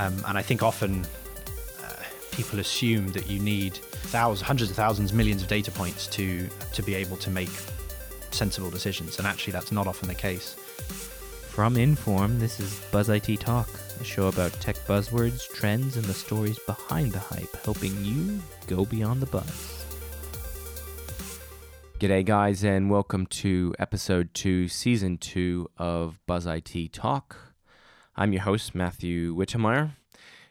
Um, and I think often uh, people assume that you need thousands, hundreds of thousands, millions of data points to to be able to make sensible decisions. And actually, that's not often the case. From Inform, this is Buzz IT Talk, a show about tech buzzwords, trends, and the stories behind the hype, helping you go beyond the buzz. G'day, guys, and welcome to episode two, season two of Buzz IT Talk. I'm your host, Matthew Wittemeyer,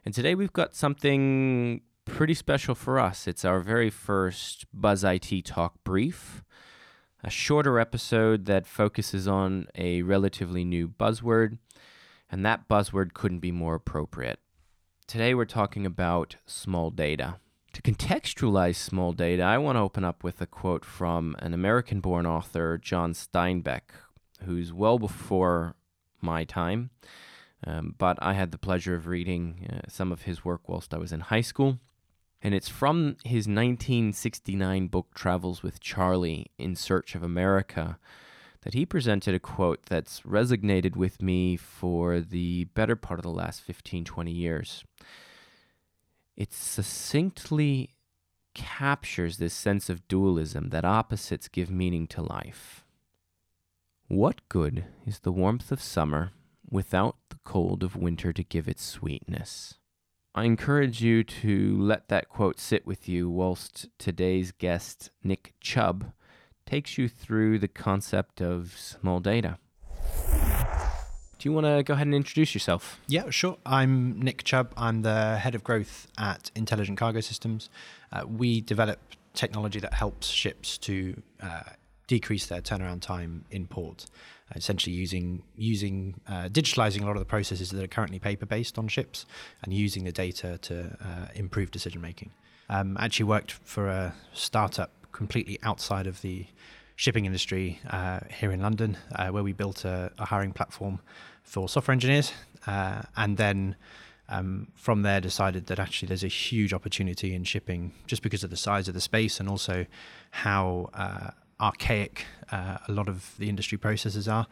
and today we've got something pretty special for us. It's our very first Buzz IT Talk brief, a shorter episode that focuses on a relatively new buzzword, and that buzzword couldn't be more appropriate. Today we're talking about small data. To contextualize small data, I want to open up with a quote from an American born author, John Steinbeck, who's well before my time. Um, but I had the pleasure of reading uh, some of his work whilst I was in high school. And it's from his 1969 book, Travels with Charley in Search of America, that he presented a quote that's resonated with me for the better part of the last 15, 20 years it succinctly captures this sense of dualism that opposites give meaning to life. What good is the warmth of summer without cold of winter to give it sweetness? I encourage you to let that quote sit with you whilst today's guest, Nick Chubb, takes you through the concept of small data. Do you want to go ahead and introduce yourself? Yeah, sure. I'm Nick Chubb. I'm the head of growth at Intelligent Cargo Systems. Uh, we develop technology that helps ships to uh, decrease their turnaround time in port, essentially using using uh, digitalizing a lot of the processes that are currently paper based on ships and using the data to uh, improve decision making. Um, actually worked for a startup completely outside of the shipping industry uh, here in London, uh, where we built a, a, hiring platform for software engineers, uh, and then um, from there decided that actually there's a huge opportunity in shipping just because of the size of the space and also how uh, archaic uh, a lot of the industry processes are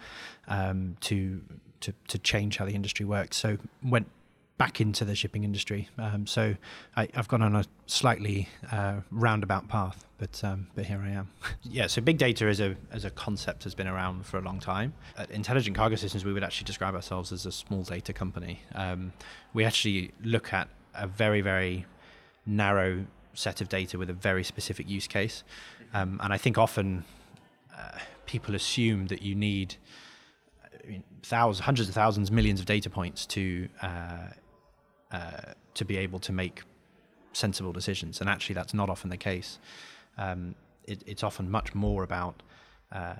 um, to, to to change how the industry works. So went back into the shipping industry. Um, so I, have gone on a slightly uh, roundabout path, but um, but here I am. yeah. So big data as a as a concept has been around for a long time. At Intelligent Cargo Systems, we would actually describe ourselves as a small data company. Um, we actually look at a very very narrow set of data with a very specific use case, um, and I think often uh, people assume that you need. I mean, thousands, hundreds of thousands, millions of data points to uh, uh, to be able to make sensible decisions. And actually, that's not often the case. Um, it, it's often much more about uh,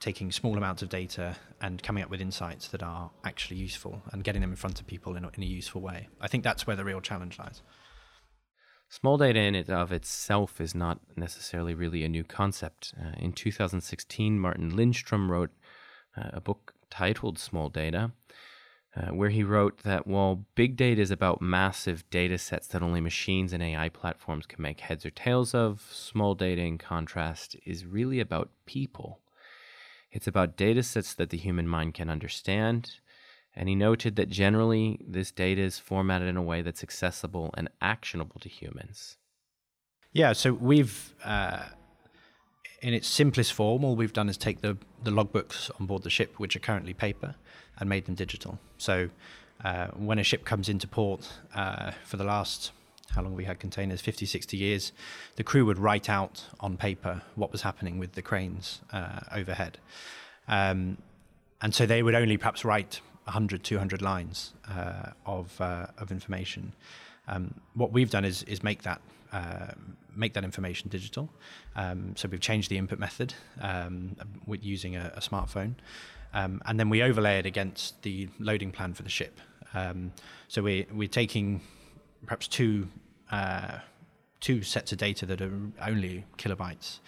taking small amounts of data and coming up with insights that are actually useful and getting them in front of people in a, in a useful way. I think that's where the real challenge lies. Small data in and of itself is not necessarily really a new concept. Uh, in 2016, Martin Lindstrom wrote uh, a book titled Small Data, uh, where he wrote that while big data is about massive data sets that only machines and AI platforms can make heads or tails of, small data, in contrast, is really about people. It's about data sets that the human mind can understand. And he noted that generally this data is formatted in a way that's accessible and actionable to humans. Yeah, so we've, uh, in its simplest form, all we've done is take the, the logbooks on board the ship, which are currently paper, and made them digital. So uh, when a ship comes into port uh, for the last how long we had containers 50 60 years the crew would write out on paper what was happening with the cranes uh, overhead um, and so they would only perhaps write 100 200 lines uh, of uh, of information um, what we've done is is make that uh, make that information digital um, so we've changed the input method um, with using a, a smartphone um, and then we overlay it against the loading plan for the ship. Um, so we, we're taking perhaps two uh, two sets of data that are only kilobytes,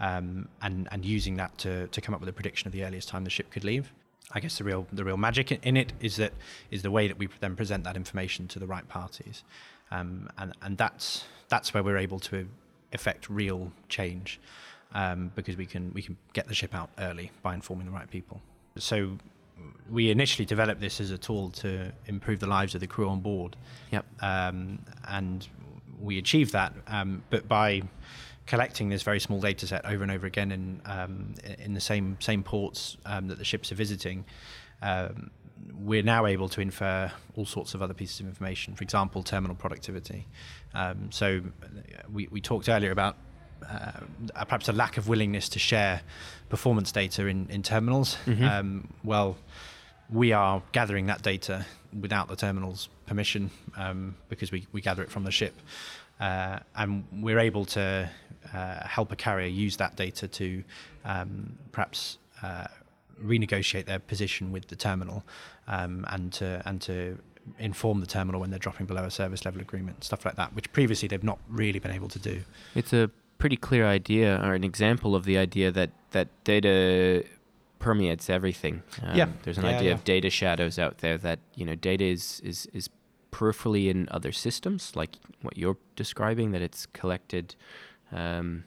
um, and and using that to, to come up with a prediction of the earliest time the ship could leave. I guess the real the real magic in it is that is the way that we then present that information to the right parties, um, and and that's that's where we're able to effect real change, um, because we can we can get the ship out early by informing the right people. So we initially developed this as a tool to improve the lives of the crew on board. Yep. Um, and we achieved that, um, but by collecting this very small data set over and over again in um, in the same same ports um, that the ships are visiting, um, we're now able to infer all sorts of other pieces of information. For example, terminal productivity. Um, so we we talked earlier about. Uh, perhaps a lack of willingness to share performance data in, in terminals. Mhm. well, we are gathering that data without the terminal's permission um, because we, we gather it from the ship. Uh, and we're able to uh, help a carrier use that data to um, perhaps uh, renegotiate their position with the terminal um, and to and to inform the terminal when they're dropping below a service level agreement, stuff like that, which previously they've not really been able to do. It's a pretty clear idea or an example of the idea that, that data permeates everything. Um, Yeah. There's an Yeah, idea yeah. of data shadows out there that, you know, data is, is, is peripherally in other systems, like what you're describing, that it's collected um,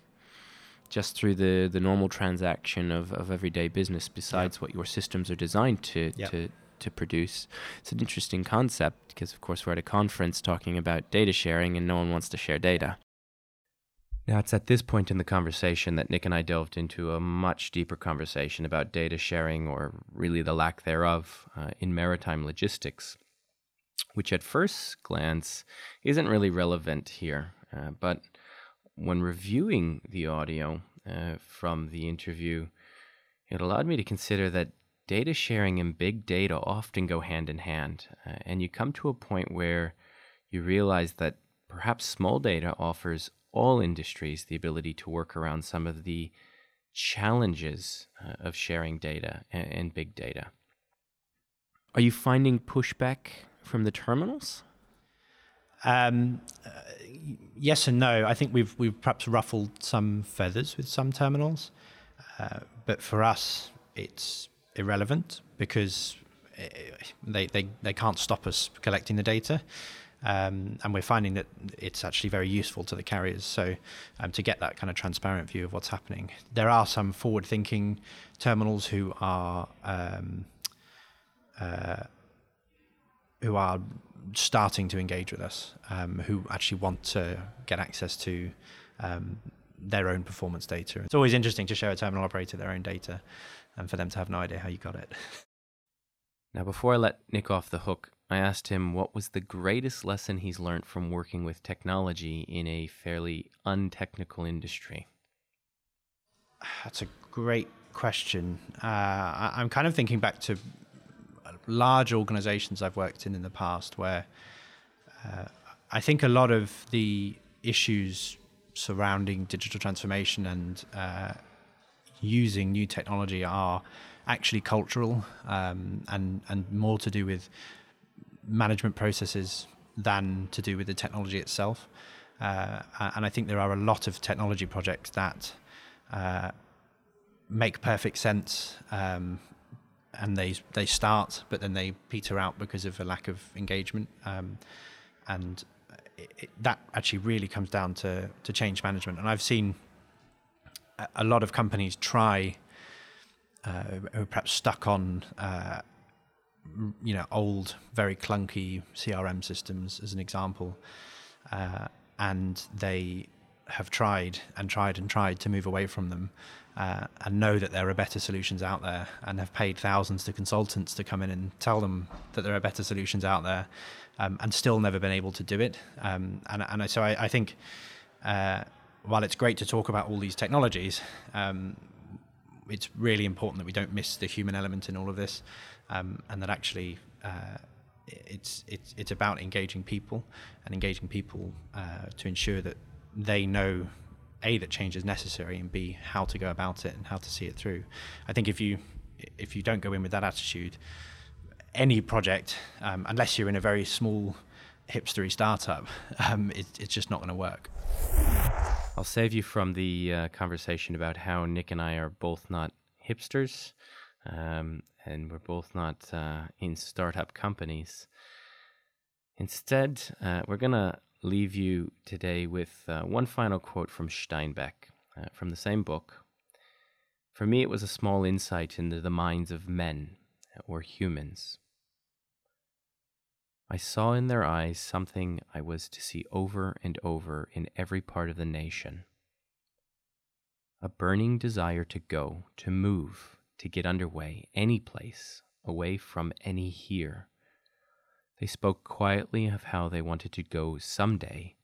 just through the, the normal transaction of, of everyday business besides what your systems are designed to, Yeah. to, to produce. It's an interesting concept because, of course, we're at a conference talking about data sharing and no one wants to share data. Now, it's at this point in the conversation that Nick and I delved into a much deeper conversation about data sharing, or really the lack thereof, uh, in maritime logistics, which at first glance isn't really relevant here. Uh, but when reviewing the audio uh, from the interview, it allowed me to consider that data sharing and big data often go hand in hand. Uh, and you come to a point where you realize that perhaps small data offers all industries the ability to work around some of the challenges uh, of sharing data and, and big data. Are you finding pushback from the terminals? Um, uh, yes and no. I think we've we've perhaps ruffled some feathers with some terminals, uh, but for us, it's irrelevant because eh, they they, they can't stop us collecting the data. Um, and we're finding that it's actually very useful to the carriers. So, um, to get that kind of transparent view of what's happening, there are some forward-thinking terminals who are um, uh, who are starting to engage with us, um, who actually want to get access to um, their own performance data. It's always interesting to show a terminal operator their own data and for them to have no idea how you got it. Now, before I let Nick off the hook, I asked him what was the greatest lesson he's learned from working with technology in a fairly untechnical industry. That's a great question. Uh, I, I'm kind of thinking back to large organizations I've worked in in the past where uh, I think a lot of the issues surrounding digital transformation and uh, using new technology are actually cultural um, and and more to do with management processes than to do with the technology itself. Uh, and I think there are a lot of technology projects that uh, make perfect sense um, and they they start, but then they peter out because of a lack of engagement. Um, and it, it, that actually really comes down to to change management. And I've seen a, lot of companies try, uh, who are perhaps stuck on. Uh, you know, old, very clunky CRM systems, as an example, uh, and they have tried and tried and tried to move away from them, uh, and know that there are better solutions out there, and have paid thousands to consultants to come in and tell them that there are better solutions out there, um, and still never been able to do it. Um, and and so I, I think uh, while it's great to talk about all these technologies, um, it's really important that we don't miss the human element in all of this, um, and that actually uh, it's it's it's about engaging people and engaging people uh, to ensure that they know a that change is necessary and b how to go about it and how to see it through. I think if you if you don't go in with that attitude, any project, um, unless you're in a very small hipstery startup, um, it, it's just not going to work. I'll save you from the uh, conversation about how Nick and I are both not hipsters, um, and we're both not uh, in startup companies. Instead, uh, we're going to leave you today with uh, one final quote from Steinbeck uh, from the same book. For me, it was a small insight into the minds of men, or humans. I saw in their eyes something I was to see over and over in every part of the nation a burning desire to go, to move, to get underway, any place, away from any here. They spoke quietly of how they wanted to go someday,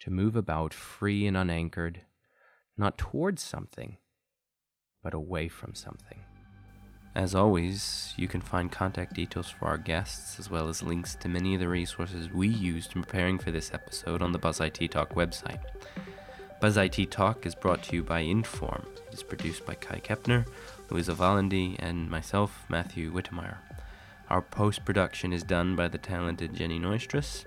to move about free and unanchored, not towards something, but away from something. As always, you can find contact details for our guests, as well as links to many of the resources we used in preparing for this episode on the Buzz IT Talk website. Buzz IT Talk is brought to you by Inform. It is produced by Kai Kepner, Louisa Valandi, and myself, Matthew Wittemeyer. Our post production is done by the talented Jenny Neustras,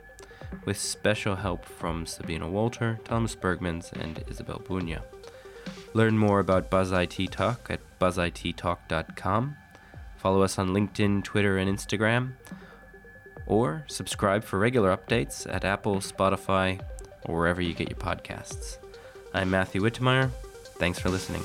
with special help from Sabina Walter, Thomas Bergmans, and Isabel Bunya. Learn more about Buzz IT Talk at buzzittalk.com. Follow us on LinkedIn, Twitter, and Instagram. Or subscribe for regular updates at Apple, Spotify, or wherever you get your podcasts. I'm Matthew Wittemeyer. Thanks for listening.